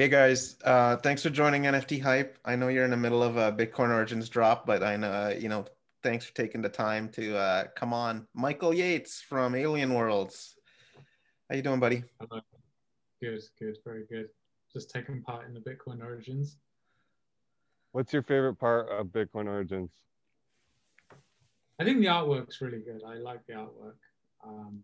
Hey guys, uh, thanks for joining NFT Hype. I know you're in the middle of a Bitcoin Origins drop, but I know you know. Thanks for taking the time to uh, come on, Michael Yates from Alien Worlds. How you doing, buddy? Hello. Good, good, very good. Just taking part in the Bitcoin Origins. What's your favorite part of Bitcoin Origins? I think the artwork's really good. I like the artwork. Um,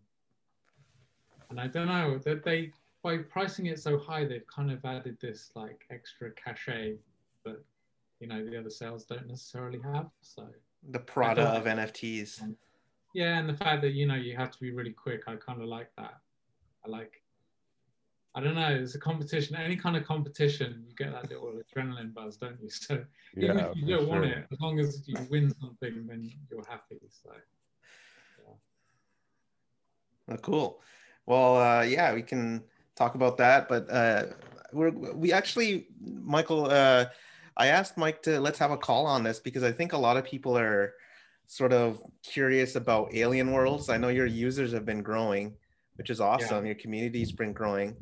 and I don't know that they by pricing it so high, they've kind of added this like extra cachet that you know the other sales don't necessarily have. So the Prada of NFTs. Yeah, and the fact that you know you have to be really quick, I kind of like that. I like. I don't know. It's a competition. Any kind of competition, you get that little adrenaline buzz, don't you? So even yeah, if you don't sure. want it, as long as you win something, then you're happy. So. Yeah. Oh, cool. Well, uh, yeah, we can talk about that. But uh, we're we actually, Michael, uh, I asked Mike to let's have a call on this because I think a lot of people are sort of curious about alien worlds. I know your users have been growing, which is awesome. Yeah. Your community's been growing.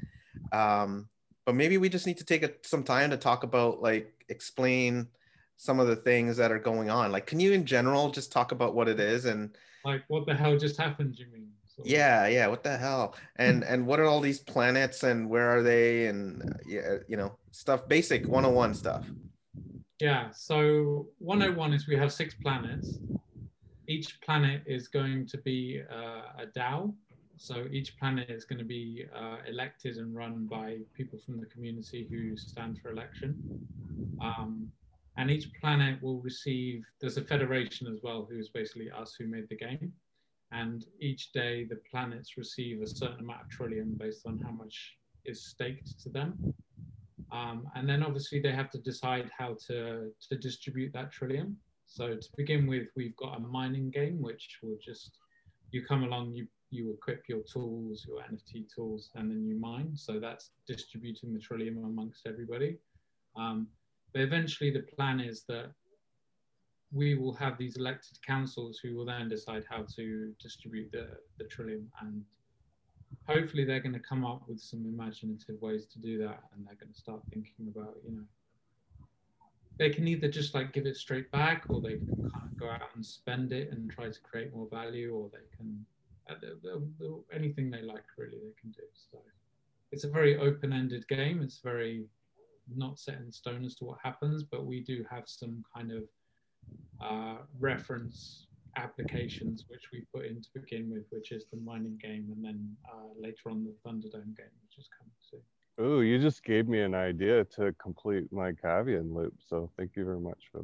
Um, but maybe we just need to take a, some time to talk about like explain some of the things that are going on. Like, can you in general just talk about what it is and like what the hell just happened? You mean? So. Yeah, yeah. What the hell? And and what are all these planets and where are they? And uh, yeah, you know, stuff, basic 101 stuff. Yeah. So 101 is we have six planets. Each planet is going to be uh, a DAO. So each planet is going to be uh, elected and run by people from the community who stand for election. Um, and each planet will receive, there's a federation as well, who's basically us who made the game and each day the planets receive a certain amount of Trilium based on how much is staked to them. Um, and then obviously they have to decide how to, to distribute that Trilium. So to begin with, we've got a mining game, which will just, you come along, you, you equip your tools, your NFT tools, and then you mine. So that's distributing the Trilium amongst everybody. Um, but eventually the plan is that we will have these elected councils who will then decide how to distribute the, the Trilium and hopefully they're going to come up with some imaginative ways to do that and they're going to start thinking about you know they can either just like give it straight back or they can kind of go out and spend it and try to create more value or they can uh, anything they like really they can do. So it's a very open-ended game. It's very not set in stone as to what happens but we do have some kind of uh, reference applications which we put in to begin with, which is the mining game, and then uh, later on the Thunderdome game, which is coming soon. Oh, you just gave me an idea to complete my Kavian loop. So thank you very much for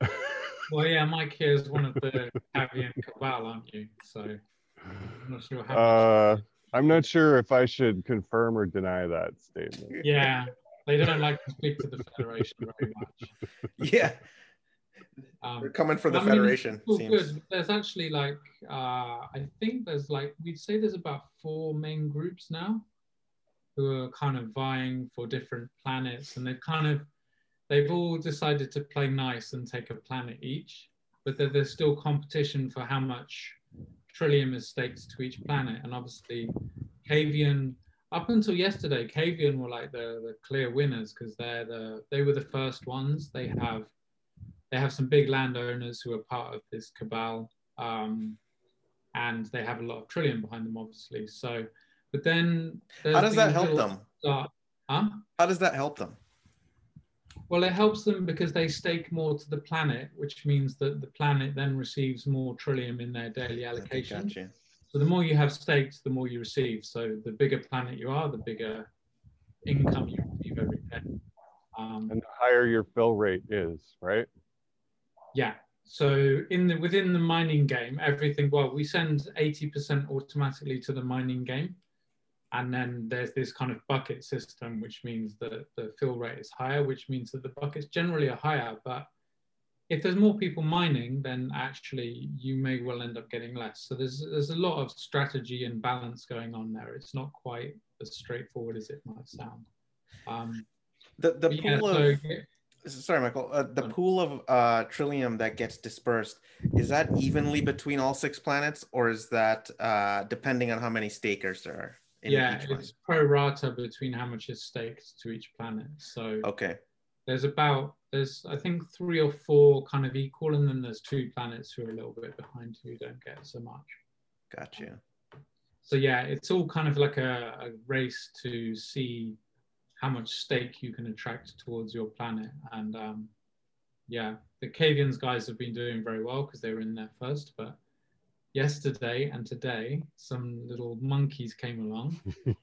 that. well, yeah, Mike here is one of the Kavian cabal, aren't you? So I'm not sure how. Uh, I'm not sure if I should confirm or deny that statement. Yeah, they don't like to speak to the Federation very much. Yeah, um, They're coming for the I Federation. Mean, good. There's actually like uh, I think there's like we'd say there's about four main groups now who are kind of vying for different planets, and they've kind of they've all decided to play nice and take a planet each, but there's still competition for how much Trilium is staked to each planet, and obviously Kavian up until yesterday, Kavian were like the, the clear winners because they're the they were the first ones. They have they have some big landowners who are part of this cabal, um, and they have a lot of Trilium behind them, obviously. So, but then how does that help them? Start, huh? How does that help them? Well, it helps them because they stake more to the planet, which means that the planet then receives more Trilium in their daily allocation. Gotcha. So the more you have staked, the more you receive. So the bigger planet you are, the bigger income you receive every day. Um, and the higher your fill rate is, right? Yeah. So in the within the mining game, everything well, we send 80% automatically to the mining game. And then there's this kind of bucket system, which means that the fill rate is higher, which means that the buckets generally are higher. But if there's more people mining, then actually you may well end up getting less. So there's there's a lot of strategy and balance going on there. It's not quite as straightforward as it might sound. Um, the the pool yeah, of so, sorry michael uh, the pool of uh, Trilium that gets dispersed is that evenly between all six planets or is that uh, depending on how many stakers there are in yeah, it's pro rata between how much is staked to each planet. So Okay. there's about there's I think three or four kind of equal, and then there's two planets who are a little bit behind who don't get so much. Gotcha. So yeah, it's all kind of like a, a race to see how much stake you can attract towards your planet. And um, yeah, the Kavians guys have been doing very well because they were in there first. But yesterday and today, some little monkeys came along.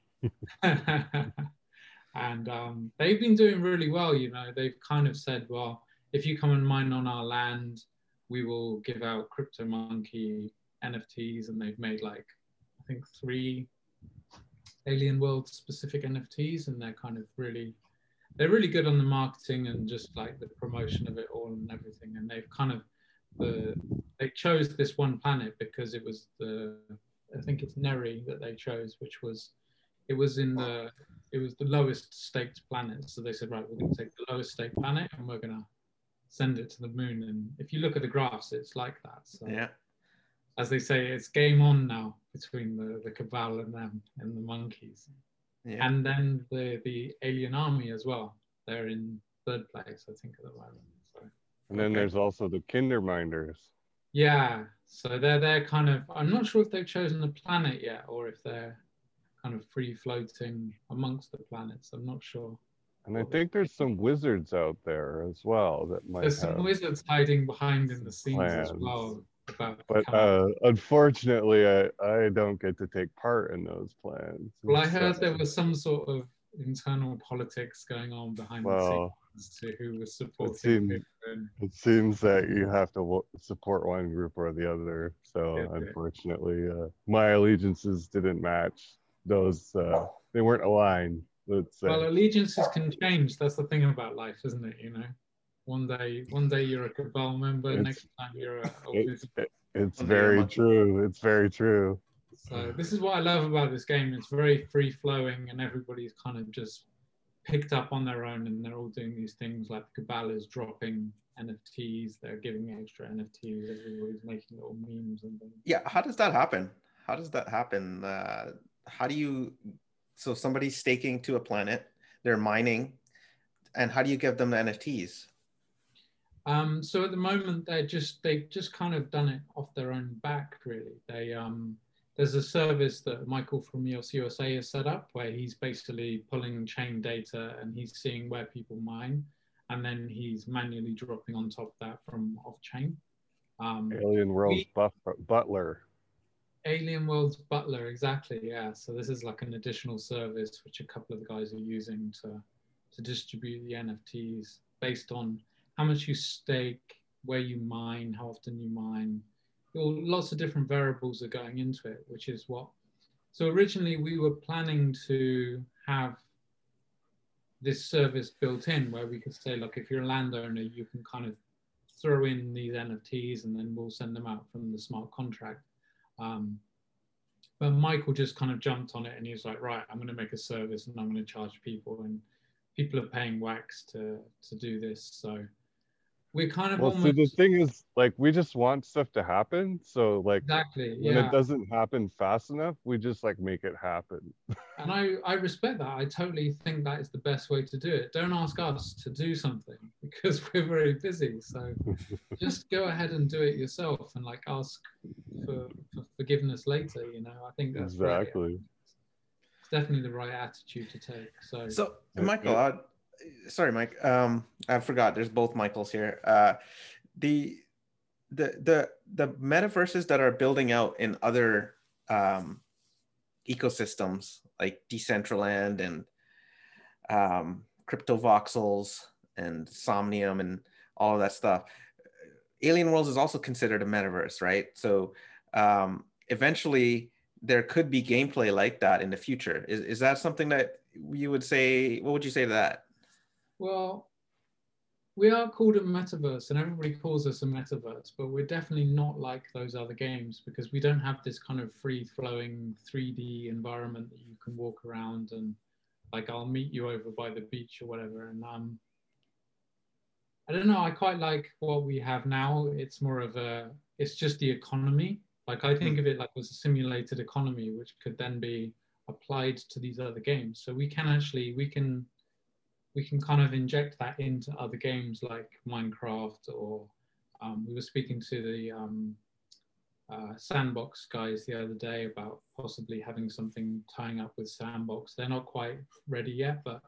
and um, they've been doing really well. You know, they've kind of said, well, if you come and mine on our land, we will give out crypto monkey NFTs, and they've made like I think three alien world specific NFTs, and they're kind of really they're really good on the marketing and just like the promotion of it all and everything. And they've kind of the they chose this one planet because it was the I think it's Neri that they chose, which was it was in the it was the lowest staked planet. So they said, right, we're going to take the lowest staked planet and we're going to send it to the moon. And if you look at the graphs, it's like that. So Yeah. As they say, it's game on now between the, the cabal and them and the monkeys. Yeah. And then the the alien army as well. They're in third place, I think, at the moment. So And then Okay. there's also the Kinderminders. yeah, so they're they're kind of. I'm not sure if they've chosen the planet yet, or if they're kind of free floating amongst the planets. I'm not sure. And I think there's some wizards out there as well that might There's have. some wizards hiding behind in the scenes as well. About But uh, unfortunately, I, I don't get to take part in those plans. well, I heard uh, there was some sort of internal politics going on behind the scenes as to who was supporting seemed- who. And it seems that you have to wo- support one group or the other. So Yeah, yeah. unfortunately, uh, my allegiances didn't match those. Uh, they weren't aligned. Let's say. Well, allegiances can change. That's the thing about life, isn't it? You know, one day, one day you're a cabal member, It's- next time you're a. a it's, wizard. it- it's One very true. It's very true. So this is what I love about this game. It's very free flowing, and everybody's kind of just picked up on their own, and they're all doing these things. Like the cabal is dropping NFTs. They're giving extra NFTs. Everybody's making little memes and things. Yeah. How does that happen? How does that happen? Uh, how do you? So somebody's staking to a planet. They're mining, and how do you give them the NFTs? Um, so at the moment, they're just they've just kind of done it off their own back, really. They um, there's a service that Michael from EOS USA has set up where he's basically pulling chain data and he's seeing where people mine, and then he's manually dropping on top of that from off chain. Um, Alien World's We- butler. Alien World's Butler, exactly. Yeah. So this is like an additional service which a couple of the guys are using to to distribute the NFTs based on how much you stake, where you mine, how often you mine. Lots of different variables are going into it, which is what. So originally we were planning to have this service built in where we could say, look, if you're a landowner, you can kind of throw in these NFTs and then we'll send them out from the smart contract. Um, but Michael just kind of jumped on it and he was like, right, I'm going to make a service and I'm going to charge people, and people are paying wax to to do this. So we're kind of Well, see, the thing is, like, we just want stuff to happen. So, like, exactly when yeah. it doesn't happen fast enough, we just like make it happen. and I I respect that. I totally think that is the best way to do it. Don't ask us to do something because we're very busy. So just go ahead and do it yourself and like ask for, for forgiveness later. You know, I think that's great. exactly. It's definitely the right attitude to take. So, So, Yeah, Michael, yeah. Sorry, Mike. Um, I forgot. There's both Michaels here. Uh, the the the the metaverses that are building out in other um, ecosystems like Decentraland and um, CryptoVoxels and Somnium and all of that stuff. Alien Worlds is also considered a metaverse, right? So um, eventually there could be gameplay like that in the future. Is, is that something that you would say? What would you say to that? Well, we are called a metaverse, and everybody calls us a metaverse, but we're definitely not like those other games because we don't have this kind of free flowing 3D environment that you can walk around and like I'll meet you over by the beach or whatever. And um, I don't know. I quite like what we have now. It's more of a. It's just the economy. Like I think of it like as a simulated economy, which could then be applied to these other games. So we can actually we can we can kind of inject that into other games like Minecraft or um, we were speaking to the um, uh, Sandbox guys the other day about possibly having something tying up with Sandbox. They're not quite ready yet, but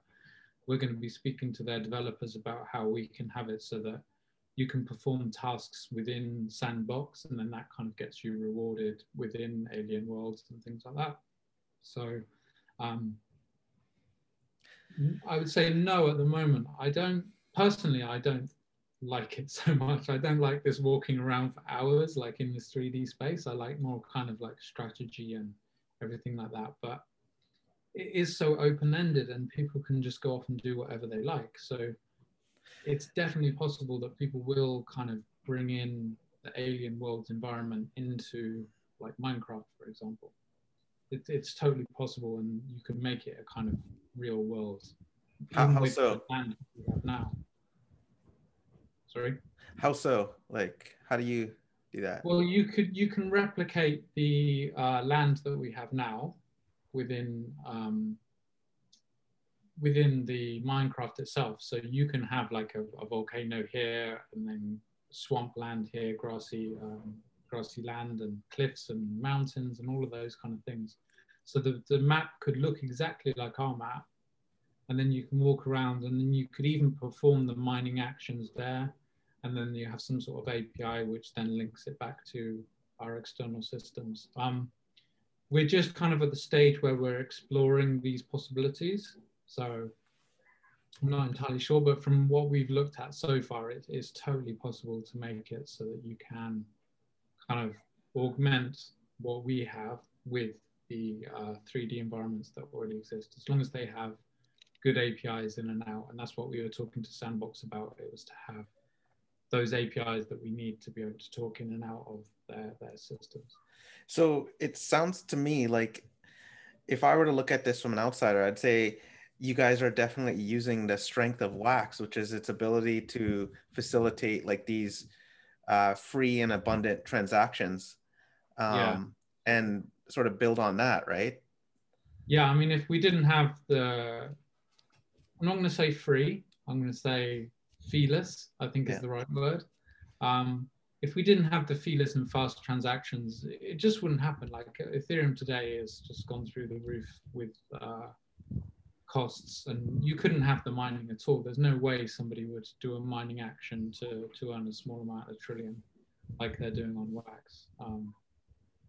we're going to be speaking to their developers about how we can have it so that you can perform tasks within Sandbox and then that kind of gets you rewarded within Alien Worlds and things like that. So um, I would say no at the moment. I don't personally. I don't like it so much. I don't like this walking around for hours like in this 3D space. I like more kind of like strategy and everything like that. But it is so open-ended and people can just go off and do whatever they like. So it's definitely possible that people will kind of bring in the alien worlds environment into like Minecraft, for example it, it's totally possible, and you can make it a kind of real world. How, how so? now. Sorry. How so? Like, how do you do that? Well, you could you can replicate the uh, land that we have now within um, within the Minecraft itself. So you can have like a, a volcano here, and then swampland here, grassy um, grassy land and cliffs and mountains and all of those kind of things. So the, the map could look exactly like our map. And then you can walk around and then you could even perform the mining actions there. And then you have some sort of API which then links it back to our external systems. Um, we're just kind of at the stage where we're exploring these possibilities. So I'm not entirely sure, but from what we've looked at so far, it is totally possible to make it so that you can kind of augment what we have with the uh, 3D environments that already exist, as long as they have good APIs in and out. And that's what we were talking to Sandbox about. It was to have those APIs that we need to be able to talk in and out of their, their systems. So it sounds to me like if I were to look at this from an outsider, I'd say you guys are definitely using the strength of Wax, which is its ability to facilitate like these uh, free and abundant transactions um, yeah. and sort of build on that, right? Yeah, I mean, if we didn't have the, I'm not going to say free, I'm going to say feeless, I think yeah. is the right word. Um, if we didn't have the feeless and fast transactions, it just wouldn't happen. Like Ethereum today has just gone through the roof with uh, costs and you couldn't have the mining at all. There's no way somebody would do a mining action to, to earn a small amount of Trilium, like they're doing on Wax. Um,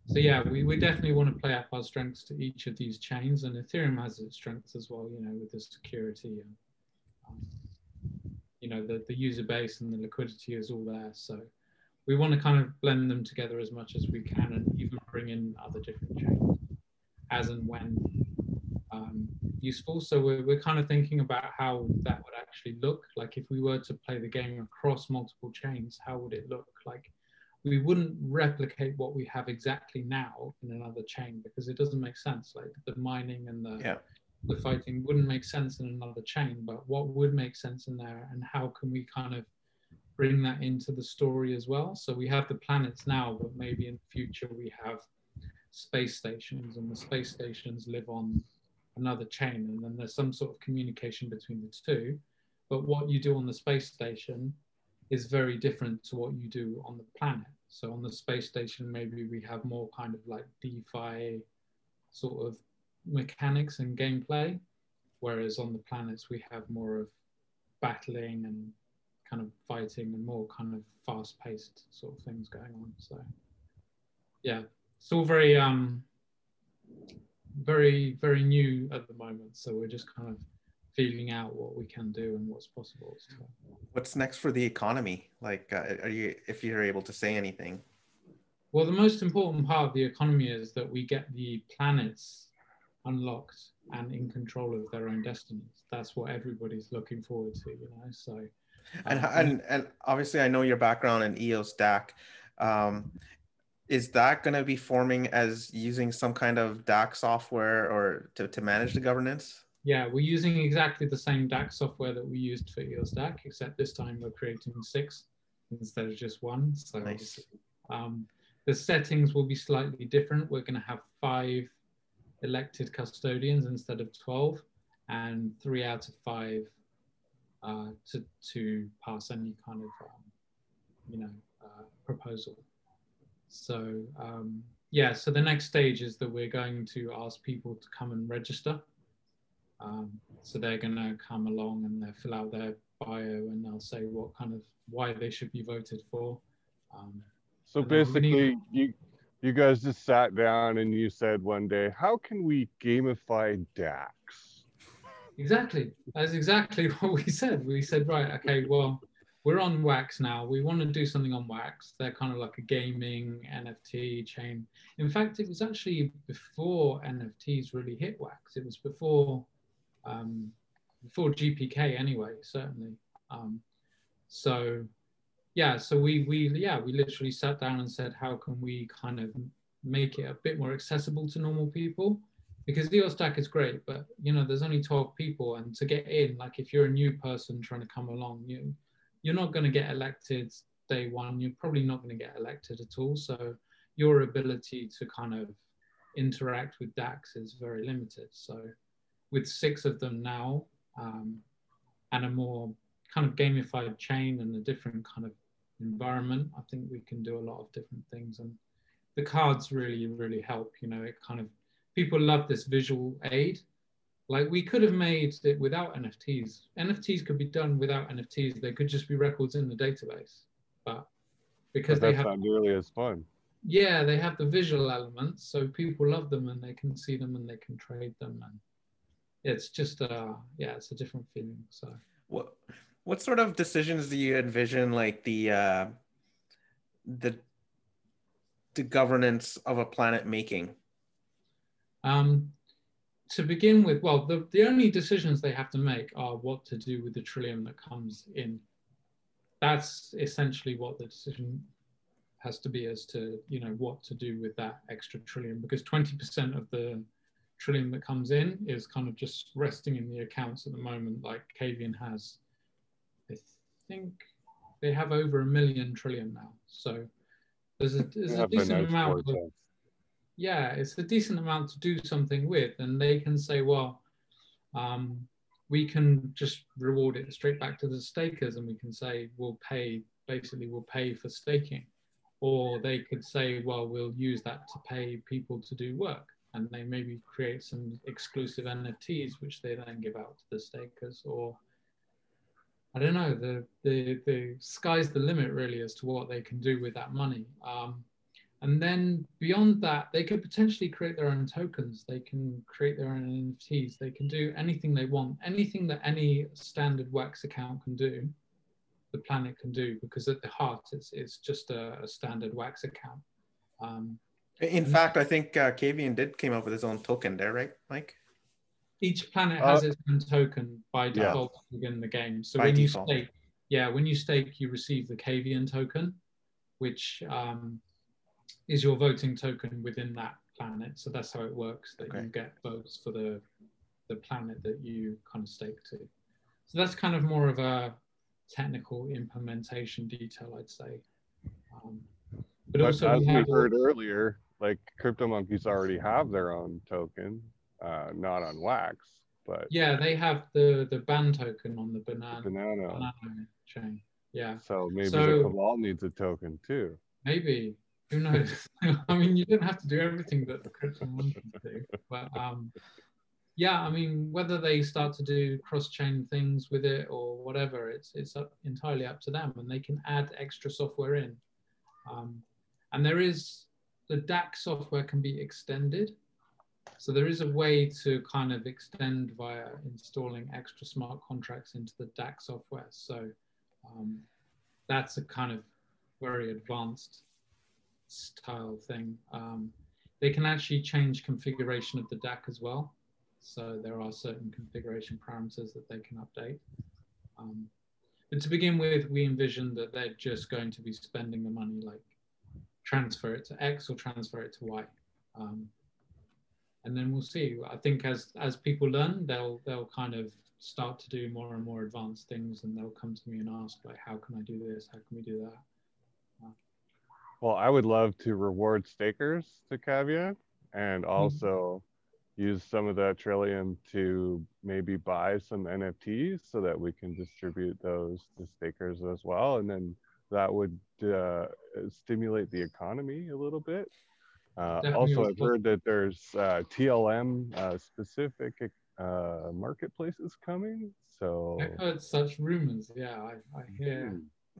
so yeah, we, we definitely want to play up our strengths to each of these chains and Ethereum has its strengths as well, you know, with the security and, um, you know, the, the user base and the liquidity is all there. So we want to kind of blend them together as much as we can and even bring in other different chains as and when um, useful. So we're, we're kind of thinking about how that would actually look. Like if we were to play the game across multiple chains, how would it look? Like we wouldn't replicate what we have exactly now in another chain because it doesn't make sense. Like the mining and the yeah. the fighting wouldn't make sense in another chain. But what would make sense in there, and how can we kind of bring that into the story as well? So we have the planets now, but maybe in the future we have space stations, and the space stations live on another chain and then there's some sort of communication between the two but what you do on the space station is very different to what you do on the planet. So on the space station maybe we have more kind of like defi sort of mechanics and gameplay whereas on the planets we have more of battling and kind of fighting and more kind of fast paced sort of things going on. So yeah it's all very um very very new at the moment. So we're just kind of feeling out what we can do and what's possible so. what's next for the economy like uh, are you if you're able to say anything well the most important part of the economy is that we get the planets unlocked and in control of their own destinies that's what everybody's looking forward to you know so and, um, and and obviously i know your background in eos dac um, is that going to be forming as using some kind of DAC software or to, to manage the governance? Yeah, we're using exactly the same DAC software that we used for EOS DAC, except this time we're creating six instead of just one. So nice. um, the settings will be slightly different. We're going to have five elected custodians instead of 12, and three out of five uh, to, to pass any kind of, um, you know, uh, proposal. So um, yeah, so the next stage is that we're going to ask people to come and register. Um, so they're going to come along and they'll fill out their bio and they'll say what kind of why they should be voted for. Um, so basically, you you guys just sat down and you said one day, how can we gamify DACs? Exactly. That's exactly what we said. We said, right, okay, well, we're on Wax now. We want to do something on Wax. They're kind of like a gaming NFT chain. In fact, it was actually before NFTs really hit Wax. It was before um, before GPK anyway, certainly. Um, so yeah, so we we yeah we literally sat down and said, how can we kind of make it a bit more accessible to normal people? Because EOS DAC is great, but you know there's only 12 people, and to get in, like if you're a new person trying to come along, you you're not going to get elected day one. You're probably not going to get elected at all. So your ability to kind of interact with DACs is very limited. So with six of them now um, and a more kind of gamified chain and a different kind of environment, I think we can do a lot of different things. And the cards really, really help. You know, it kind of people love this visual aid like we could have made it without NFTs. NFTs could be done without NFTs. They could just be records in the database. But because but they have nearly as fun. Yeah, they have the visual elements, so people love them and they can see them and they can trade them, and it's just uh yeah, it's a different feeling. So what what sort of decisions do you envision like the uh the the governance of a planet making? Um, to begin with, well, the, the only decisions they have to make are what to do with the Trilium that comes in. That's essentially what the decision has to be as to, you know, what to do with that extra Trilium because 20% of the Trilium that comes in is kind of just resting in the accounts at the moment, like Kavian has. I think they have over a million now. So there's a, there's a decent amount of, yeah, it's a decent amount to do something with, and they can say, well, um, we can just reward it straight back to the stakers, and we can say we'll pay basically we'll pay for staking, or they could say, well, we'll use that to pay people to do work, and they maybe create some exclusive NFTs which they then give out to the stakers, or I don't know. The the the sky's the limit really as to what they can do with that money. Um, and then beyond that, they could potentially create their own tokens. They can create their own NFTs. They can do anything they want, anything that any standard Wax account can do, the planet can do, because at the heart, it's, it's just a, a standard Wax account. Um, in fact, I think uh, Kavian did came up with his own token there, right, Mike? Each planet has uh, its own token by default yeah. within the game. So by when default. you stake, yeah, when you stake, you receive the Kavian token, which um, is your voting token within that planet. So that's how it works. That okay. you get votes for the the planet that you kind of stake to. So that's kind of more of a technical implementation detail, I'd say. Um, but, but also as we, we heard earlier, like crypto monkeys already have their own token, uh, not on Wax, but yeah, they have the the ban token on the banana, banana. banana chain. Yeah. So maybe so, the cabal needs a token too. Maybe who knows? I mean, you don't have to do everything that the crypto monkeys do, but um, yeah, I mean, whether they start to do cross-chain things with it or whatever, it's it's up, entirely up to them, and they can add extra software in. Um, and there is the DAC software can be extended, so there is a way to kind of extend via installing extra smart contracts into the DAC software. So um, that's a kind of very advanced style thing. Um, they can actually change configuration of the DAC as well. So there are certain configuration parameters that they can update. Um, but to begin with, we envision that they're just going to be spending the money like transfer it to X or transfer it to Y. Um, and then we'll see. I think as as people learn, they'll they'll kind of start to do more and more advanced things, and they'll come to me and ask like, how can I do this? How can we do that? Well, I would love to reward stakers to Kavian and mm-hmm. also use some of that Trilium to maybe buy some NFTs so that we can distribute those to stakers as well. And then that would uh, stimulate the economy a little bit. Uh, also, I've heard that there's uh, TLM uh, specific uh, marketplaces coming. So I've heard such rumors. Yeah, I, I hear hmm.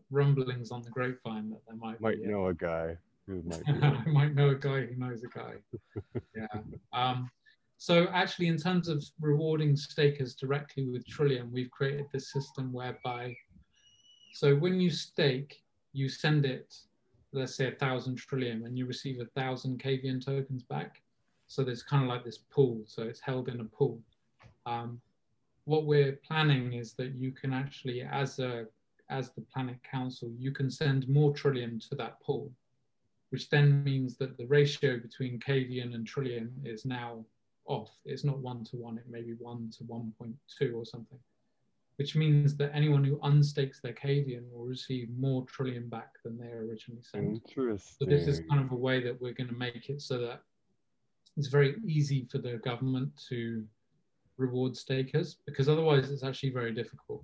rumblings on the grapevine that there might might be, know a guy who might. I might know a guy who knows a guy. yeah. Um, so actually, in terms of rewarding stakers directly with Trilium, we've created this system whereby, so when you stake, you send it, let's say a thousand and you receive a thousand KVN tokens back. So there's kind of like this pool. So it's held in a pool. Um, what we're planning is that you can actually, as a as the Planet Council, you can send more Trilium to that pool, which then means that the ratio between KVN and Trilium is now off. It's not one to one, it may be one to 1.2 or something, which means that anyone who unstakes their KVN will receive more Trilium back than they originally sent. Interesting. So this is kind of a way that we're going to make it so that it's very easy for the government to reward stakers because otherwise it's actually very difficult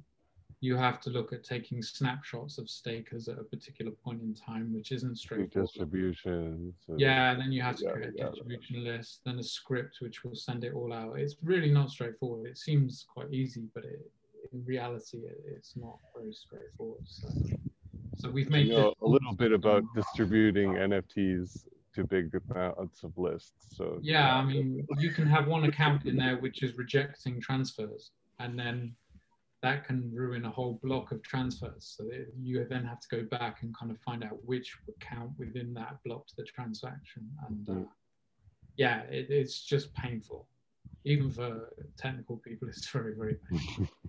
you have to look at taking snapshots of stakers at a particular point in time, which isn't straightforward. Distribution. So yeah, and then you have to create a distribution list, then a script which will send it all out. It's really not straightforward. It seems quite easy, but it, in reality, it, it's not very straightforward. So, so we've made you know, a little bit about distributing NFTs to big amounts of lists. So yeah, I mean, you can have one account in there which is rejecting transfers, and then that can ruin a whole block of transfers. So you then have to go back and kind of find out which account within that blocked the transaction. And uh, mm. yeah, it, it's just painful. Even for technical people, it's very, very painful.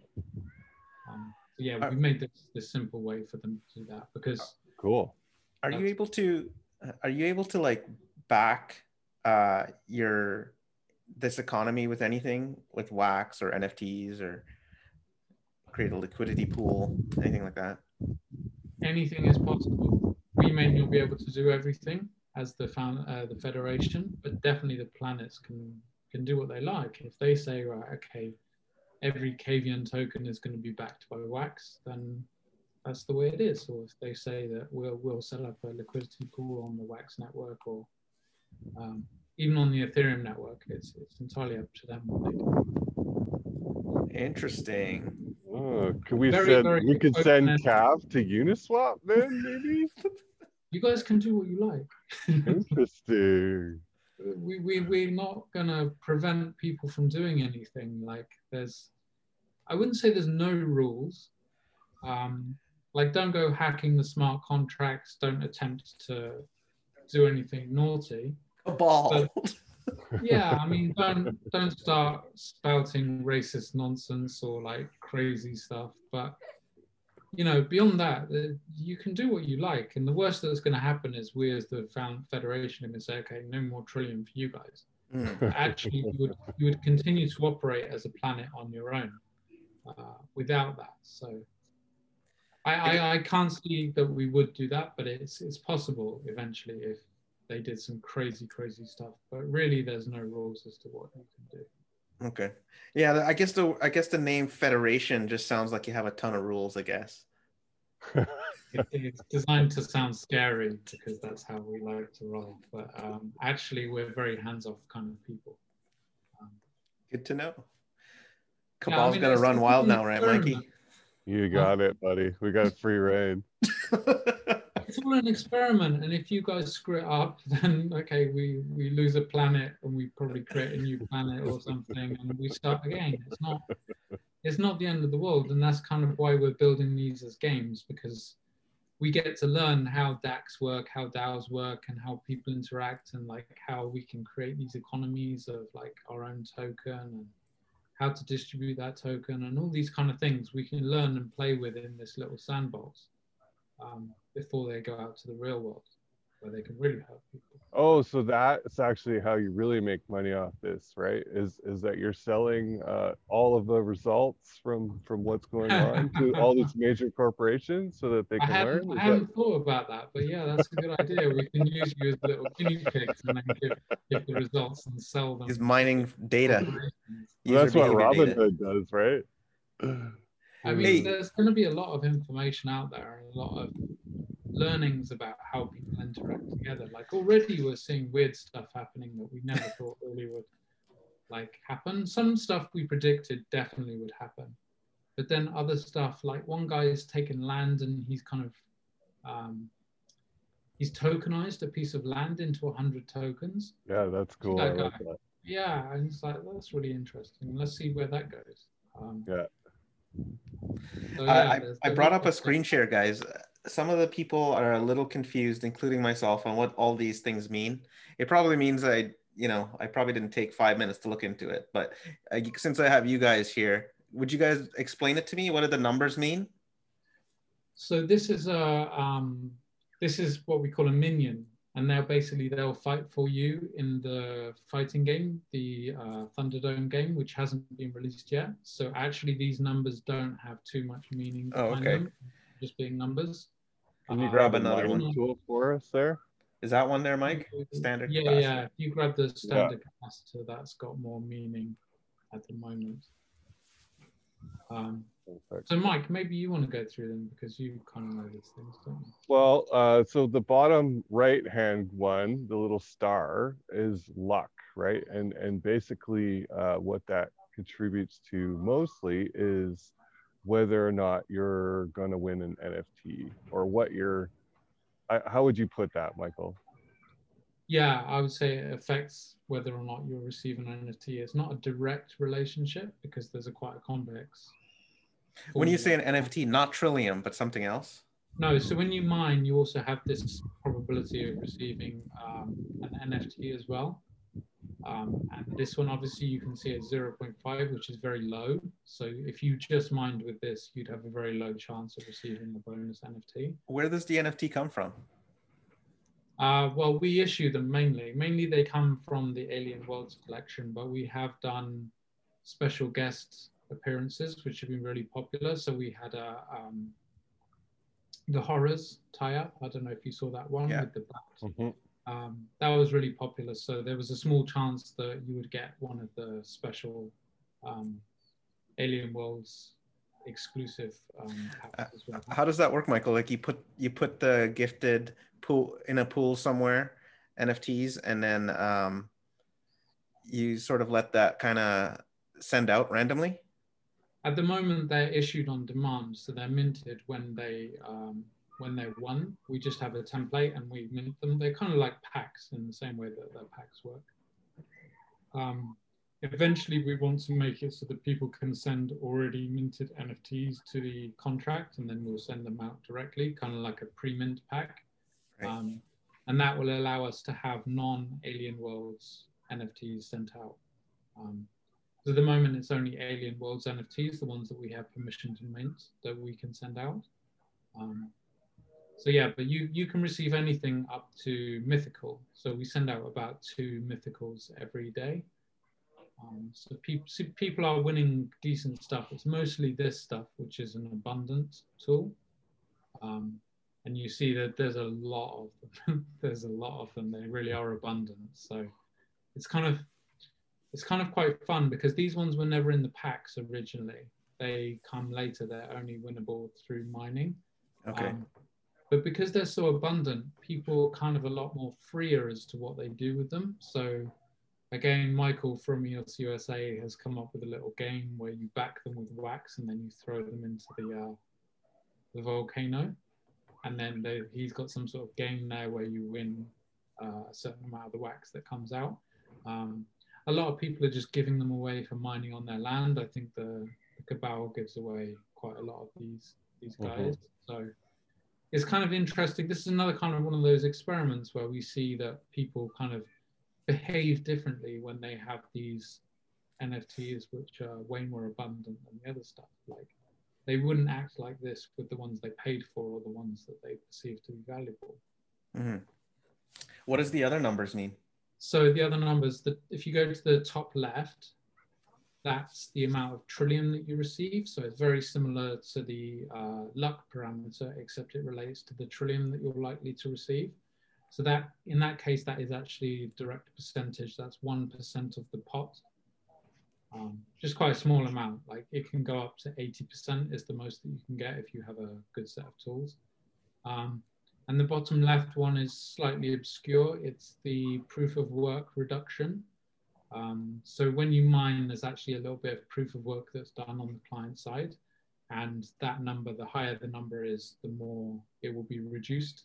so yeah, we made this, this simple way for them to do that because. Cool. Are you able to, are you able to like back uh, your, this economy with anything with wax or NFTs or create a liquidity pool, anything like that? Anything is possible. We may not be able to do everything as the found, uh, the federation, but definitely the planets can can do what they like. If they say, right, okay, every KVN token is going to be backed by Wax, then that's the way it is. Or if they say that we'll we'll set up a liquidity pool on the Wax network or um, even on the Ethereum network, it's it's entirely up to them what they do. Interesting. Oh, could we very, send very we could send Cav to Uniswap then maybe? you guys can do what you like. Interesting. we, we we're not gonna prevent people from doing anything. Like there's I wouldn't say there's no rules. Um, like don't go hacking the smart contracts, don't attempt to do anything naughty. A ball. But, yeah, I mean, don't don't start spouting racist nonsense or like crazy stuff. But you know, beyond that, you can do what you like. And the worst that's going to happen is we, as the federation, are going to say, "Okay, no more Trilium for you guys." Mm. Actually, you would you would continue to operate as a planet on your own uh, without that. So. I, I, I can't see that we would do that, but it's it's possible eventually if they did some crazy, crazy stuff. But really, there's no rules as to what you can do. Okay. Yeah, I guess the I guess the name Federation just sounds like you have a ton of rules. I guess. it, it's designed to sound scary because that's how we like to roll. But um, actually, we're very hands-off kind of people. Um, Good to know. Cabal's yeah, I mean, gonna run wild now, right, Mikey? You got it, buddy. We got free reign. it's all an experiment, and if you guys screw it up, then okay, we we lose a planet, and we probably create a new planet or something, and we start again. It's not it's not the end of the world, and that's kind of why we're building these as games because we get to learn how DACs work, how DAOs work, and how people interact, and like how we can create these economies of like our own token and how to distribute that token and all these kind of things we can learn and play with in this little sandbox um, before they go out to the real world. Where they can really help people. Oh, so that's actually how you really make money off this, right? Is is that you're selling uh, all of the results from from what's going on to all these major corporations so that they can hadn't, learn? I Is hadn't that- thought about that, but yeah, that's a good idea. We can use you as little guinea pigs and then give, give the results and sell them. He's mining data. Well, that's what behavior data. Robinhood does, right? I mean, Hey. there's going to be a lot of information out there, a lot of learnings about how people interact together. Like already, we're seeing weird stuff happening that we never thought really would like happen. Some stuff we predicted definitely would happen, but then other stuff, like one guy is taken land and he's kind of um, he's tokenized a piece of land into 100 tokens. Yeah, that's cool. That like that. Yeah, and it's like that's really interesting. Let's see where that goes. Um, Yeah. so, I, yeah, I, I brought up a screen share, guys. Some of the people are a little confused, including myself, on what all these things mean. It probably means I, you know, I probably didn't take five minutes to look into it. But uh, since I have you guys here, would you guys explain it to me? What do the numbers mean? So this is a um, this is what we call a minion, and they'll basically they'll fight for you in the fighting game, the uh, Thunderdome game, which hasn't been released yet. So actually, these numbers don't have too much meaning Oh, okay. them, just being numbers. Can you Uh, grab grab another another one? one tool for us there? Is that one there, Mike? Standard Yeah, capacitor. yeah. If you grab the standard capacitor, that's got more meaning at the moment. Um, Perfect. so, Mike, maybe you want to go through them because you kind of know these things, don't you? Well, uh, so the bottom right hand one, the little star, is luck, right? And and basically, uh, what that contributes to mostly is whether or not you're going to win an NFT or what you're. I, how would you put that, Michael? Yeah, I would say it affects whether or not you'll receive an NFT. It's not a direct relationship because there's a quite a convex. When you say an. NFT, not Trilium, but something else. No, so when you mine, you also have this probability of receiving um, an NFT as well. Um, and this one, obviously, you can see at 0.5, which is very low. So if you just mined with this, you'd have a very low chance of receiving a bonus NFT. Where does the NFT come from? Uh, well, we issue them mainly. Mainly they come from the Alien Worlds collection, but we have done special guest appearances, which have been really popular. So we had a um, the horrors tie-up. I don't know if you saw that one Yeah. with the black. Mhm. Um, that was really popular. So there was a small chance that you would get one of the special um, Alien Worlds exclusive um, as well. How does that work, Michael? Like you put you put the gifted pool in a pool somewhere, NFTs, and then um, you sort of let that kind of send out randomly. At the moment, they're issued on demand, so they're minted when they um, when they're won. We just have a template and we mint them. They're kind of like packs in the same way that their packs work. Um, eventually, we want to make it so that people can send already minted NFTs to the contract, and then we'll send them out directly, kind of like a pre-mint pack. Right. Um, and that will allow us to have non-Alien Worlds NFTs sent out. Um, so at the moment, it's only Alien Worlds NFTs, the ones that we have permission to mint, that we can send out. Um, so yeah, but you you can receive anything up to mythical. So we send out about two mythicals every day. Um, so people people are winning decent stuff. It's mostly this stuff, which is an abundant tool. Um, and you see that there's a lot of them. there's a lot of them. They really are abundant. So it's kind of it's kind of quite fun because these ones were never in the packs originally. They come later. They're only winnable through mining. Okay. Um, but because they're so abundant, people are kind of a lot more freer as to what they do with them. So again, Michael from EOS USA has come up with a little game where you back them with wax and then you throw them into the uh, the volcano, and then they, he's got some sort of game there where you win uh, a certain amount of the wax that comes out. Um, a lot of people are just giving them away for mining on their land. I think the, the Cabal gives away quite a lot of these these Mhm. guys. So it's kind of interesting. This is another kind of one of those experiments where we see that people kind of behave differently when they have these NFTs, which are way more abundant than the other stuff. Like they wouldn't act like this with the ones they paid for or the ones that they perceive to be valuable. Mhm. What does the other numbers mean? So the other numbers, that if you go to the top left, that's the amount of Trilium that you receive. So it's very similar to the uh, luck parameter, except it relates to the Trilium that you're likely to receive. So that in that case, that is actually direct percentage. That's 1% of the pot. Um, just quite a small amount. Like it can go up to 80% is the most that you can get if you have a good set of tools. Um, and the bottom left one is slightly obscure. It's the proof of work reduction. Um, so when you mine, there's actually a little bit of proof of work that's done on the client side. And that number, the higher the number is, the more it will be reduced.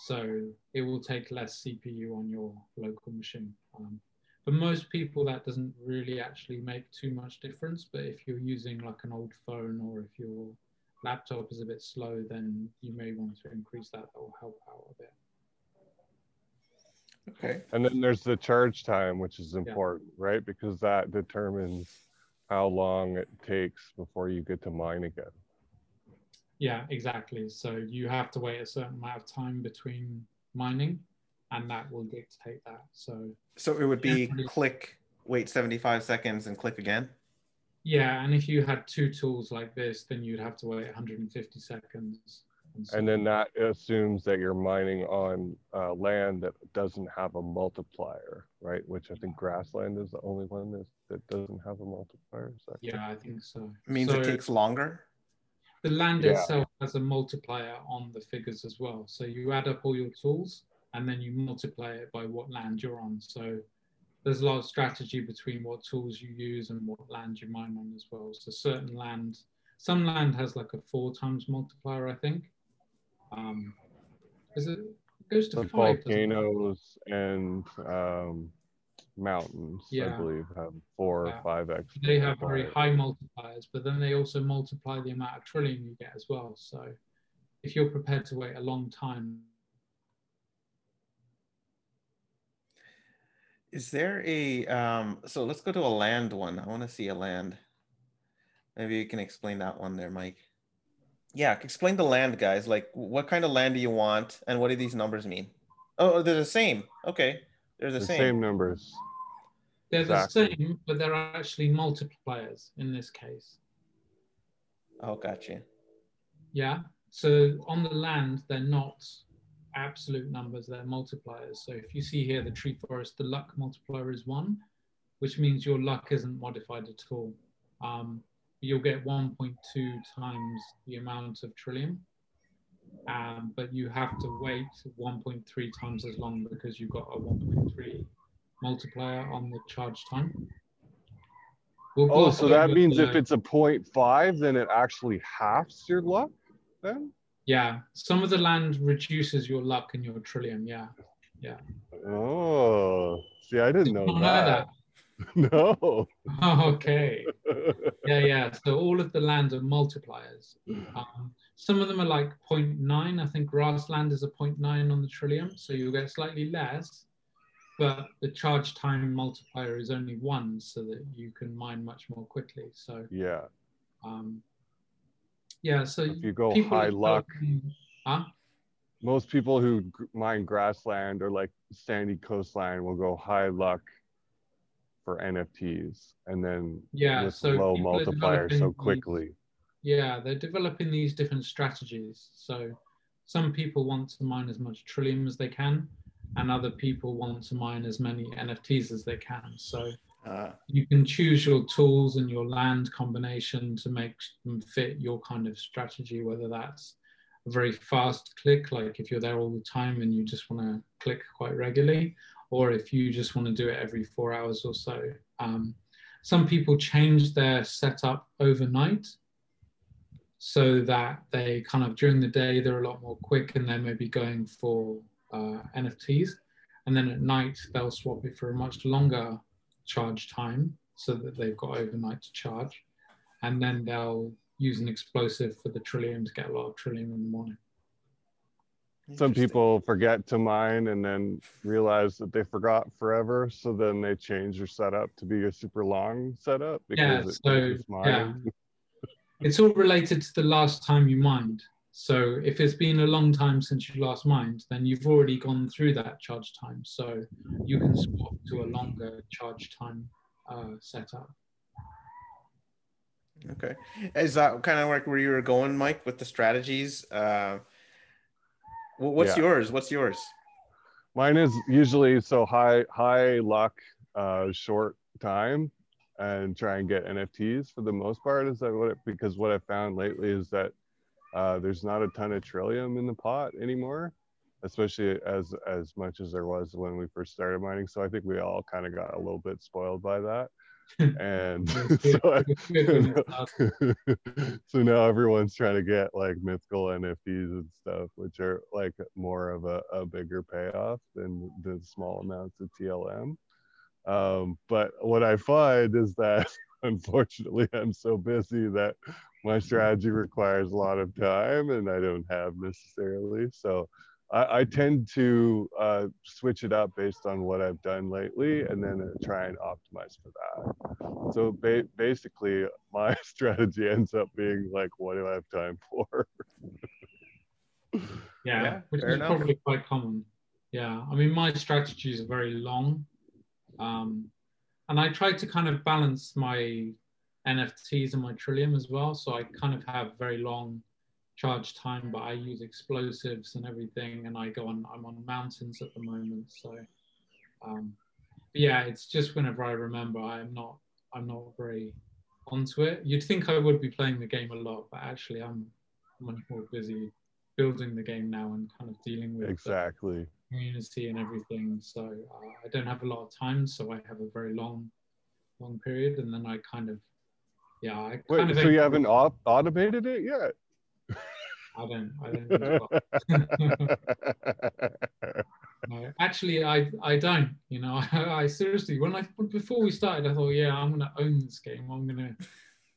So it will take less CPU on your local machine. Um, for most people, that doesn't really actually make too much difference. But if you're using like an old phone or if your laptop is a bit slow, then you may want to increase that. That will help out a bit. Okay. And then there's the charge time, which is important, yeah. right? Because that determines how long it takes before you get to mine again. Yeah, exactly. So you have to wait a certain amount of time between mining, and that will dictate that. So so it would be click, wait 75 seconds, and click again. Yeah, and if you had two tools like this, then you'd have to wait 150 seconds. And, so and then that assumes that you're mining on uh, land that doesn't have a multiplier, right? Which I think grassland is the only one that, that doesn't have a multiplier. yeah, I think so. It means so it takes longer? The land yeah. itself has a multiplier on the figures as well. So you add up all your tools and then you multiply it by what land you're on. So there's a lot of strategy between what tools you use and what land you mine on as well. So certain land, some land has like a four times multiplier, I think. Um, is it, it goes to five, volcanoes and um, mountains, yeah. I believe, have four yeah. or five X. They have very high multipliers, but then they also multiply the amount of Trilium you get as well. So if you're prepared to wait a long time, Is there a um so let's go to a land one. I want to see a land. Maybe you can explain that one there, Mike. Yeah, explain the land, guys. Like what kind of land do you want and what do these numbers mean? Oh, they're the same. Okay. They're the, the same. same numbers. They're exactly. the same, but they're actually multipliers in this case. Oh, gotcha. Yeah. So on the land, they're not absolute numbers, they're multipliers. So if you see here the tree forest, the luck multiplier is one, which means your luck isn't modified at all. Um, you'll get 1.2 times the amount of Trilium, um, but you have to wait 1.3 times as long because you've got a 1.3 multiplier on the charge time. We'll oh, so that means if it's a 0.5, then it actually halves your luck then? Yeah, some of the land reduces your luck and your Trilium. Yeah, yeah. Oh, see, I didn't know, know that. that. no. Oh, okay. yeah, yeah. So all of the land are multipliers. Um, some of them are like 0.9. I think grassland is a 0.9 on the Trilium, so you'll get slightly less. But the charge time multiplier is only one, so that you can mine much more quickly. So yeah. Um, yeah, so if you go high luck, huh? most people who mine grassland or like sandy coastline will go high luck for NFTs and then yeah, so low multiplier so quickly. These, yeah, they're developing these different strategies. So some people want to mine as much Trilium as they can, and other people want to mine as many NFTs as they can. So uh, you can choose your tools and your land combination to make them fit your kind of strategy, whether that's a very fast click, like if you're there all the time and you just want to click quite regularly, or if you just want to do it every four hours or so. Um, some people change their setup overnight so that they kind of during the day they're a lot more quick and they're maybe going for uh, NFTs. And then at night they'll swap it for a much longer charge time so that they've got overnight to charge. And then they'll use an explosive for the Trilium to get a lot of Trilium in the morning. Some people forget to mine and then realize that they forgot forever. So then they change their setup to be a super long setup. Because yeah, so yeah. it's all related to the last time you mined. So if it's been a long time since you last mined, then you've already gone through that charge time. So you can swap to a longer charge time uh, setup. Okay. Is that kind of like where you were going, Mike, with the strategies? Uh, what's yeah. yours? What's yours? Mine is usually so high, high luck, uh, short time, and try and get NFTs for the most part. Is that what? It, because what I found lately is that uh, there's not a ton of Trilium in the pot anymore, especially as as much as there was when we first started mining. So I think we all kind of got a little bit spoiled by that. and so, I, so now everyone's trying to get like mythical NFTs and stuff, which are like more of a, a bigger payoff than the small amounts of TLM. Um, but what I find is that unfortunately I'm so busy that my strategy requires a lot of time and I don't have necessarily. So I, I tend to uh, switch it up based on what I've done lately and then uh, try and optimize for that. So ba- basically, my strategy ends up being like, what do I have time for? yeah, yeah, which is enough. probably quite common. Yeah, I mean, my strategies are very long. Um, and I try to kind of balance my NFTs and my Trilium as well. So I kind of have very long charge time, but I use explosives and everything, and I go on. I'm on mountains at the moment, so um, yeah, it's just whenever I remember, I'm not. I'm not very onto it. You'd think I would be playing the game a lot, but actually, I'm much more busy building the game now and kind of dealing with exactly community and everything. So uh, I don't have a lot of time, so I have a very long, long period, and then I kind of, yeah, I Wait, kind of. So you haven't op- automated it yet? I don't. I don't. no, actually, I I don't. You know, I, I, seriously when I before we started, I thought, yeah, I'm gonna own this game. I'm gonna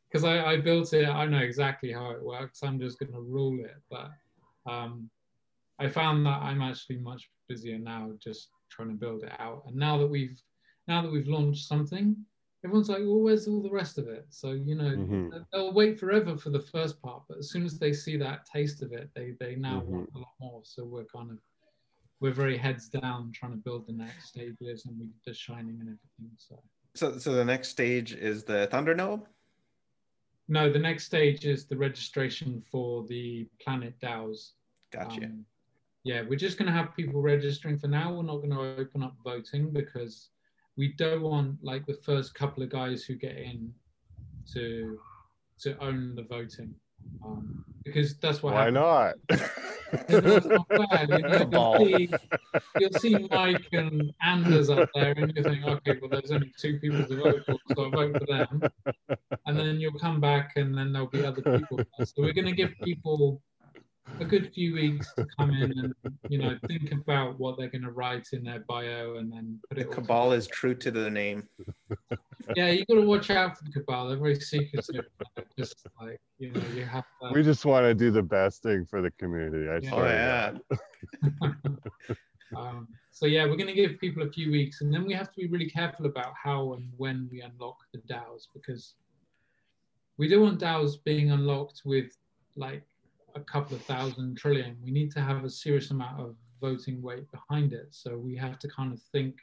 because I, I built it. I know exactly how it works. I'm just gonna rule it. But um, I found that I'm actually much busier now, just trying to build it out. And now that we've now that we've launched something, everyone's like, well, where's all the rest of it? So, you know, mm-hmm. they'll wait forever for the first part, but as soon as they see that taste of it, they, they now mm-hmm. want a lot more. So we're kind of, we're very heads down trying to build the next stages and we just shining and everything. So, so, so the next stage is the Thunderdome? No, the next stage is the registration for the Planet DAOs. Gotcha. Um, yeah, we're just going to have people registering for now. We're not going to open up voting because we don't want like the first couple of guys who get in to to own the voting um, because that's what. Why happens. not? not you know, you'll, see, you'll see Mike and Anders up there, and you think, okay, well, there's only two people to vote for, so I'll vote for them. And then you'll come back, and then there'll be other people. There. So we're going to give people a good few weeks to come in and you know think about what they're going to write in their bio and then put it. The cabal together. is true to the name. yeah, you've got to watch out for the cabal. They're very secretive. just like you know, you have. To... We just want to do the best thing for the community. I yeah. Oh yeah. um, so yeah, we're going to give people a few weeks, and then we have to be really careful about how and when we unlock the DAOs because we don't want DAOs being unlocked with like a couple of thousand Trilium. We need to have a serious amount of voting weight behind it. So we have to kind of think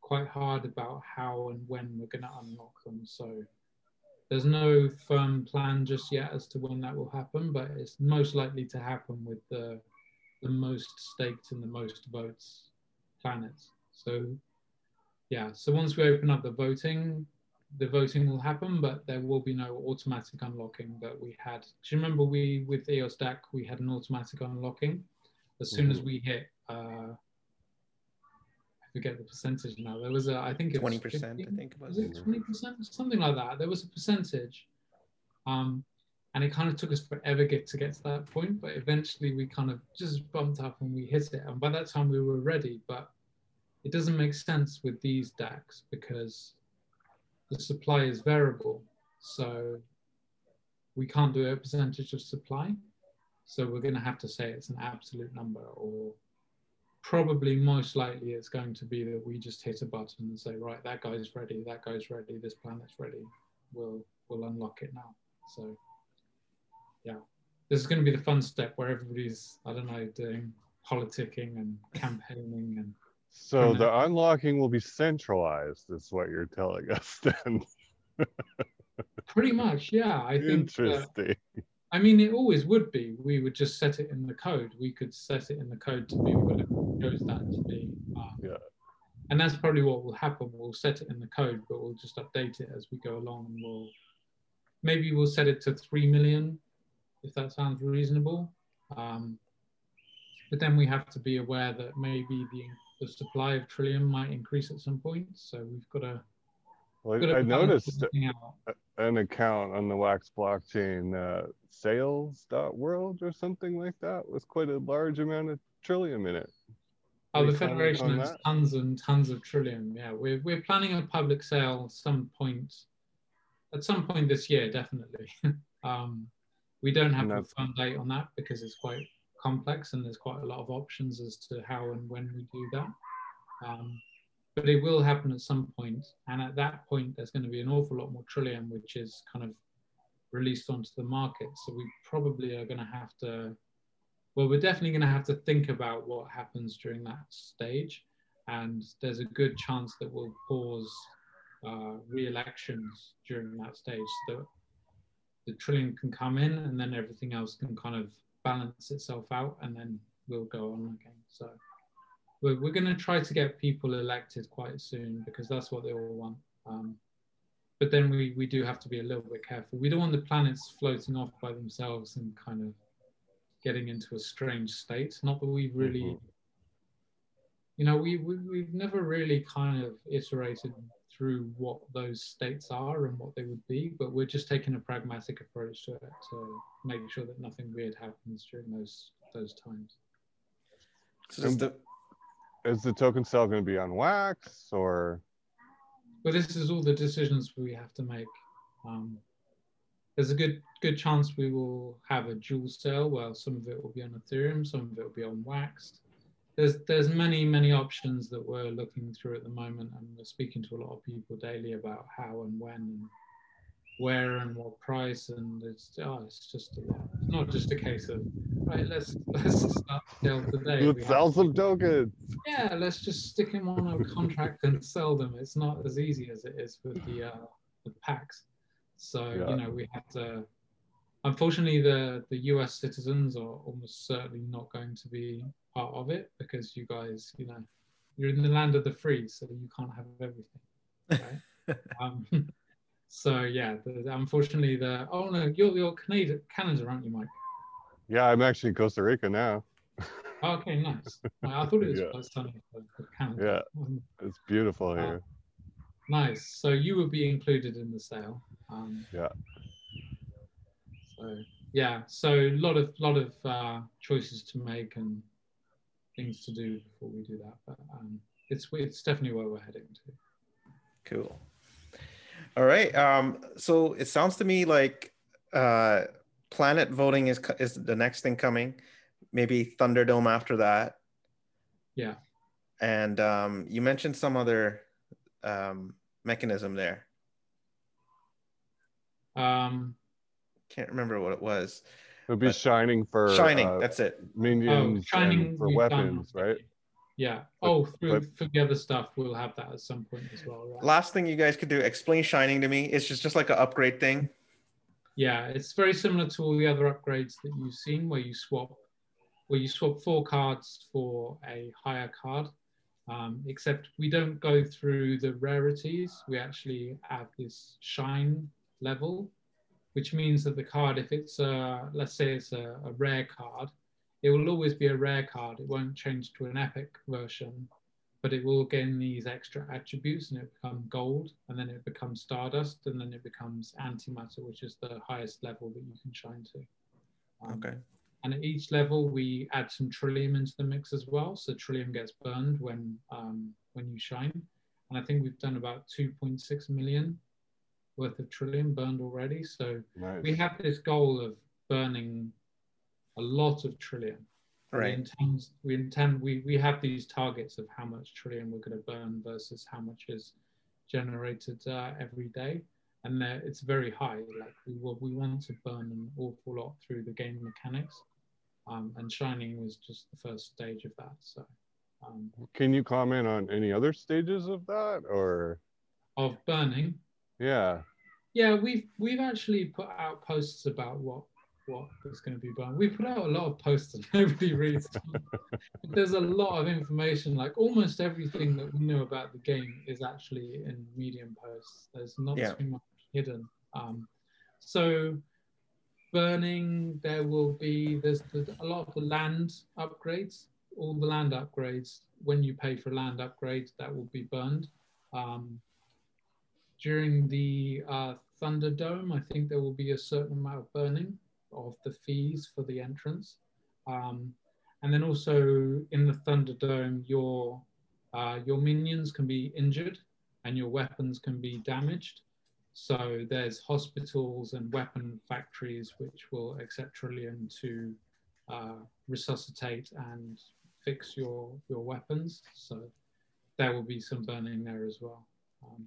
quite hard about how and when we're going to unlock them. So there's no firm plan just yet as to when that will happen, but it's most likely to happen with the the most staked and the most votes planets. So yeah, so once we open up the voting, the voting will happen, but there will be no automatic unlocking that we had. Do you remember we with EOS DAC we had an automatic unlocking as soon mm-hmm. as we hit uh, I forget the percentage now. There was a I think twenty percent. I think it was. it twenty percent? Something like that. There was a percentage. Um, and it kind of took us forever get to get to that point, but eventually we kind of just bumped up and we hit it. And by that time we were ready, but it doesn't make sense with these DACs because the supply is variable. So we can't do a percentage of supply. So we're going to have to say it's an absolute number or probably most likely it's going to be that we just hit a button and say, right, that guy's ready, that guy's ready, this planet's ready. We'll, we'll unlock it now. So yeah. this is going to be the fun step where everybody's I don't know doing politicking and campaigning and. So the unlocking will be centralized, is what you're telling us then. Pretty much, yeah. I think. Interesting. I mean, it always would be. We would just set it in the code. We could set it in the code to be whatever we chose that to be. Um, Yeah. And that's probably what will happen. We'll set it in the code, but we'll just update it as we go along. And we'll maybe we'll set it to three million, if that sounds reasonable. Um, but then we have to be aware that maybe the the supply of Trilium might increase at some point. So we've got to. Well, got I noticed an account on the Wax blockchain, uh, sales.world or something like that, with quite a large amount of Trilium in it. Oh, the Federation has that? tons and tons of Trilium. Yeah, we're we're planning a public sale some point, at some point this year, definitely. um, we don't have a firm date on that because it's quite complex and there's quite a lot of options as to how and when we do that. Um, but it will happen at some point, and at that point, there's going to be an awful lot more Trilium, which is kind of released onto the market. So we probably are going to have to well, we're definitely going to have to think about what happens during that stage. And there's a good chance that we'll pause uh, re-elections during that stage so that the Trilium can come in and then everything else can kind of balance itself out and then we'll go on again. So we're, we're going to try to get people elected quite soon because that's what they all want. Um, but then we, we do have to be a little bit careful. We don't want the planets floating off by themselves and kind of getting into a strange state. Not that we've really, Mhm. you know, we, we we've never really kind of iterated through what those states are and what they would be, but we're just taking a pragmatic approach to it to make sure that nothing weird happens during those those times. So the, Is the token cell going to be on Wax or? But this is all the decisions we have to make. Um, there's a good good chance we will have a dual cell. Well, some of it will be on Ethereum, some of it will be on Waxed. There's there's many many options that we're looking through at the moment, and we're speaking to a lot of people daily about how and when and where and what price, and it's oh, it's just a lot. It's not just a case of right. Let's let's start sell today. Let's sell some tokens. yeah, let's just stick them on a contract and sell them. It's not as easy as it is with the uh, the packs. So Yeah. you know we have to. Unfortunately, the the U.S. citizens are almost certainly not going to be part of it because you guys, you know, you're in the land of the free, so you can't have everything, right? um, so yeah, the, unfortunately, the oh no, you're you're Canada, Canada, aren't you, Mike? Yeah, I'm actually in Costa Rica now. Oh, okay, nice. I thought it was Yeah. quite sunny for for Canada. Um, It's beautiful Uh, here. Nice. So you would be included in the sale. Um, Yeah. So yeah, so a lot of lot of uh, choices to make and things to do before we do that. But um, it's it's definitely where we're heading to. Cool. All right. Um, so it sounds to me like uh, planet voting is is the next thing coming. Maybe Thunderdome after that. Yeah. And um, you mentioned some other um, mechanism there. Um, Can't remember what it was. It'll be but- shining for Shining. uh, that's it. minions Shining for we've done weapons, right? yeah. But- oh, through but- for the other stuff, we'll have that at some point as well. Right? Last thing you guys could do, explain Shining to me. It's just just like an upgrade thing. Yeah, it's very similar to all the other upgrades that you've seen, where you swap, where you swap four cards for a higher card. Um, except we don't go through the rarities. We actually have this shine level, which means that the card, if it's a, let's say it's a, a rare card, it will always be a rare card. It won't change to an epic version, but it will gain these extra attributes and it become gold, and then it becomes stardust, and then it becomes antimatter, which is the highest level that you can shine to. Um, Okay. And at each level, we add some Trilium into the mix as well. So Trilium gets burned when um, when you shine. And I think we've done about 2.6 million worth of Trilium burned already. So Nice. we have this goal of burning a lot of Trilium. We Right. intend, we intend, we, we have these targets of how much Trilium we're going to burn versus how much is generated uh, every day. and it's very high. Like we we want to burn an awful lot through the game mechanics, um, and Shining was just the first stage of that. So, um, can you comment on any other stages of that or of burning? Yeah, yeah, we've we've actually put out posts about what what is going to be burned. We put out a lot of posts and nobody reads. There's a lot of information, like almost everything that we know about the game is actually in Medium posts. There's not yeah. too much hidden. Um, so burning, there will be, there's, there's a lot of the land upgrades, all the land upgrades, when you pay for land upgrades, that will be burned. Um, during the uh, Thunderdome, I think there will be a certain amount of burning of the fees for the entrance. Um, and then also in the Thunderdome, your uh, your minions can be injured and your weapons can be damaged. So there's hospitals and weapon factories which will accept Trilium to uh, resuscitate and fix your your weapons. So there will be some burning there as well. Um,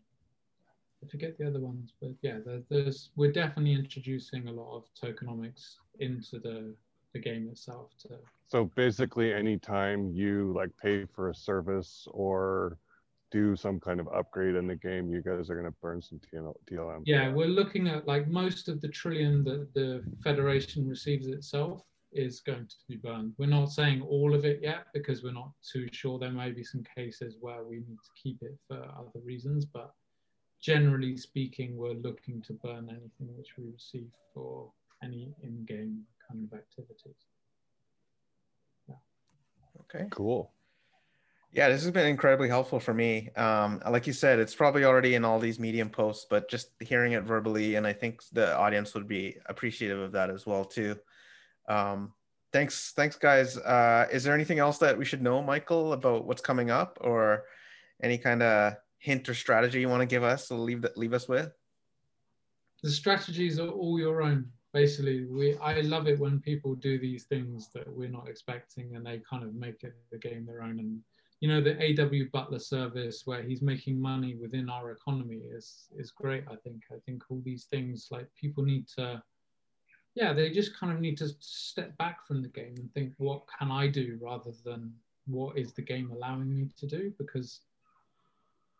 I forget the other ones, but yeah, there, there's we're definitely introducing a lot of tokenomics into the the game itself. To so basically, anytime you like pay for a service or do some kind of upgrade in the game, you guys are going to burn some TLM. Yeah, we're looking at like most of the Trilium that the Federation receives itself is going to be burned. We're not saying all of it yet because we're not too sure. There may be some cases where we need to keep it for other reasons, but generally speaking, we're looking to burn anything which we receive for any in-game kind of activities. Yeah. Okay. Cool. Yeah, this has been incredibly helpful for me. Um, like you said, it's probably already in all these medium posts, but just hearing it verbally, and I think the audience would be appreciative of that as well too. Um, thanks, thanks, guys. Uh, is there anything else that we should know, Michael, about what's coming up, or any kind of hint or strategy you want to give us? So leave that leave us with. The strategies are all your own. Basically, we I love it when people do these things that we're not expecting, and they kind of make it the game their own. And you know, the AW Butler service where he's making money within our economy is is great. I think. I think all these things like people need to yeah, they just kind of need to step back from the game and think, what can I do rather than what is the game allowing me to do? Because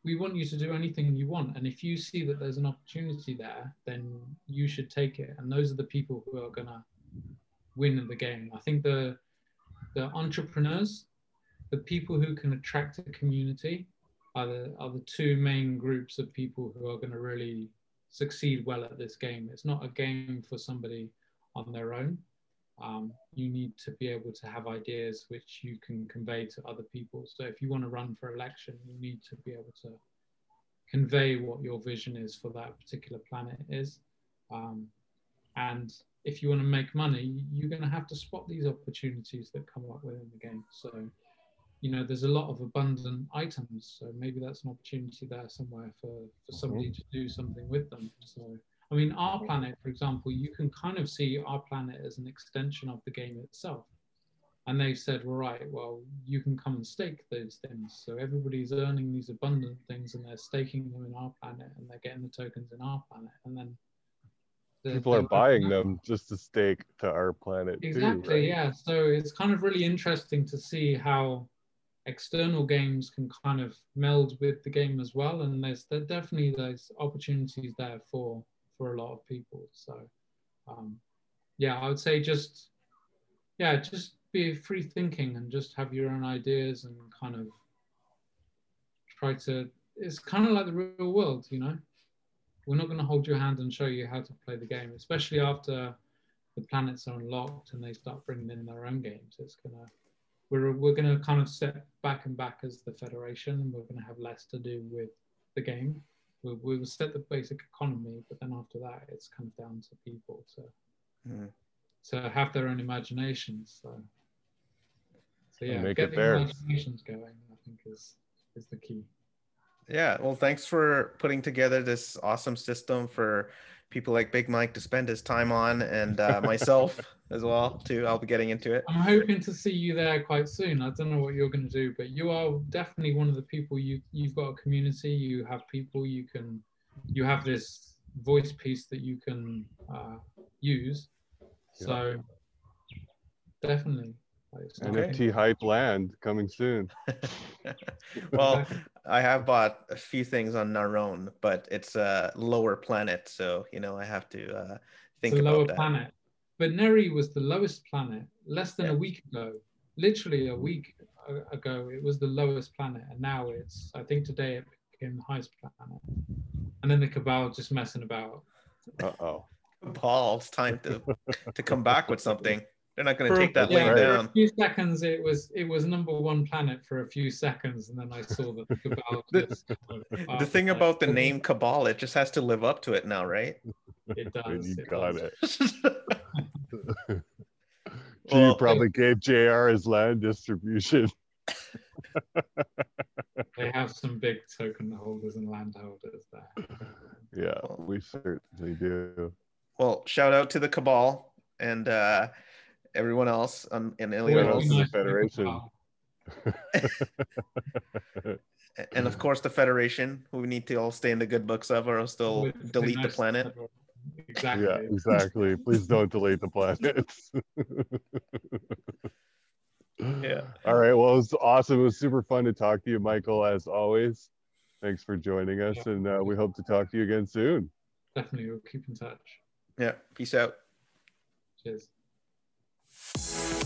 we want you to do anything you want. And if you see that there's an opportunity there, then you should take it. And those are the people who are going to win in the game. I think the, the entrepreneurs, the people who can attract a community are the, are the two main groups of people who are going to really succeed well at this game. It's not a game for somebody on their own. Um, you need to be able to have ideas which you can convey to other people. So if you want to run for election, you need to be able to convey what your vision is for that particular planet is. Um, and if you want to make money, you're going to have to spot these opportunities that come up within the game. So, you know, there's a lot of abundant items. So maybe that's an opportunity there somewhere for, for somebody mm-hmm. to do something with them. So I mean, our planet, for example, you can kind of see our planet as an extension of the game itself. And they've said, well, right, well, you can come and stake those things. So everybody's earning these abundant things and they're staking them in our planet and they're getting the tokens in our planet. And then people are buying them just to stake to our planet. Exactly, too, right? yeah. So it's kind of really interesting to see how external games can kind of meld with the game as well. And there's there definitely those opportunities there for for a lot of people. So, um, yeah, I would say just, yeah, just be free thinking and just have your own ideas and kind of try to. It's kind of like the real world, you know. We're not going to hold your hand and show you how to play the game, especially after the planets are unlocked and they start bringing in their own games. It's gonna we're we're gonna kind of step back and back as the federation, and we're gonna have less to do with the game we, we will set the basic economy, but then after that, it's kind of down to people to mm. to have their own imaginations. So, so yeah, make get the theirs. imaginations going. I think is is the key. Yeah, well, thanks for putting together this awesome system for people like Big Mike to spend his time on, and uh, myself as well too. I'll be getting into it. I'm hoping to see you there quite soon. I don't know what you're going to do, but you are definitely one of the people. You you've got a community. You have people. You can you have this voice piece that you can uh, use. So definitely. like, it's not- Okay. NFT hype land coming soon. well, I have bought a few things on Naron, but it's a lower planet, so you know I have to uh, think it's a about lower that. planet. But Neri was the lowest planet less than Yeah. a week ago. Literally a week ago, it was the lowest planet, and now it's. I think today it became the highest planet. And then the Cabal just messing about. Uh oh. Paul, it's time to to come back with something. They're not going to take that Yeah, lane Right. for a few seconds, it was it was number one planet for a few seconds, and then I saw that the Cabal. The- just The thing like, about the name Cabal, it just has to live up to it now, right? it does. you it got does. it. G Well- probably gave JR his land distribution. They have some big token holders and landholders there. Yeah, we certainly do. well, shout out to the Cabal and uh, everyone else on, in Always Shout out Illinois, to the nice to the Federation. And of course the Federation, who we need to all stay in the good books of, or else they'll Always be delete the nice to planet. Exactly. Yeah, exactly. Please don't delete the planets. Yeah. All right. Well, it was awesome. It was super fun to talk to you, Michael, as always. Thanks for joining us, Yeah. and uh, we hope to talk to you again soon. Definitely, we'll keep in touch. Yeah. Peace out. Cheers. Thank you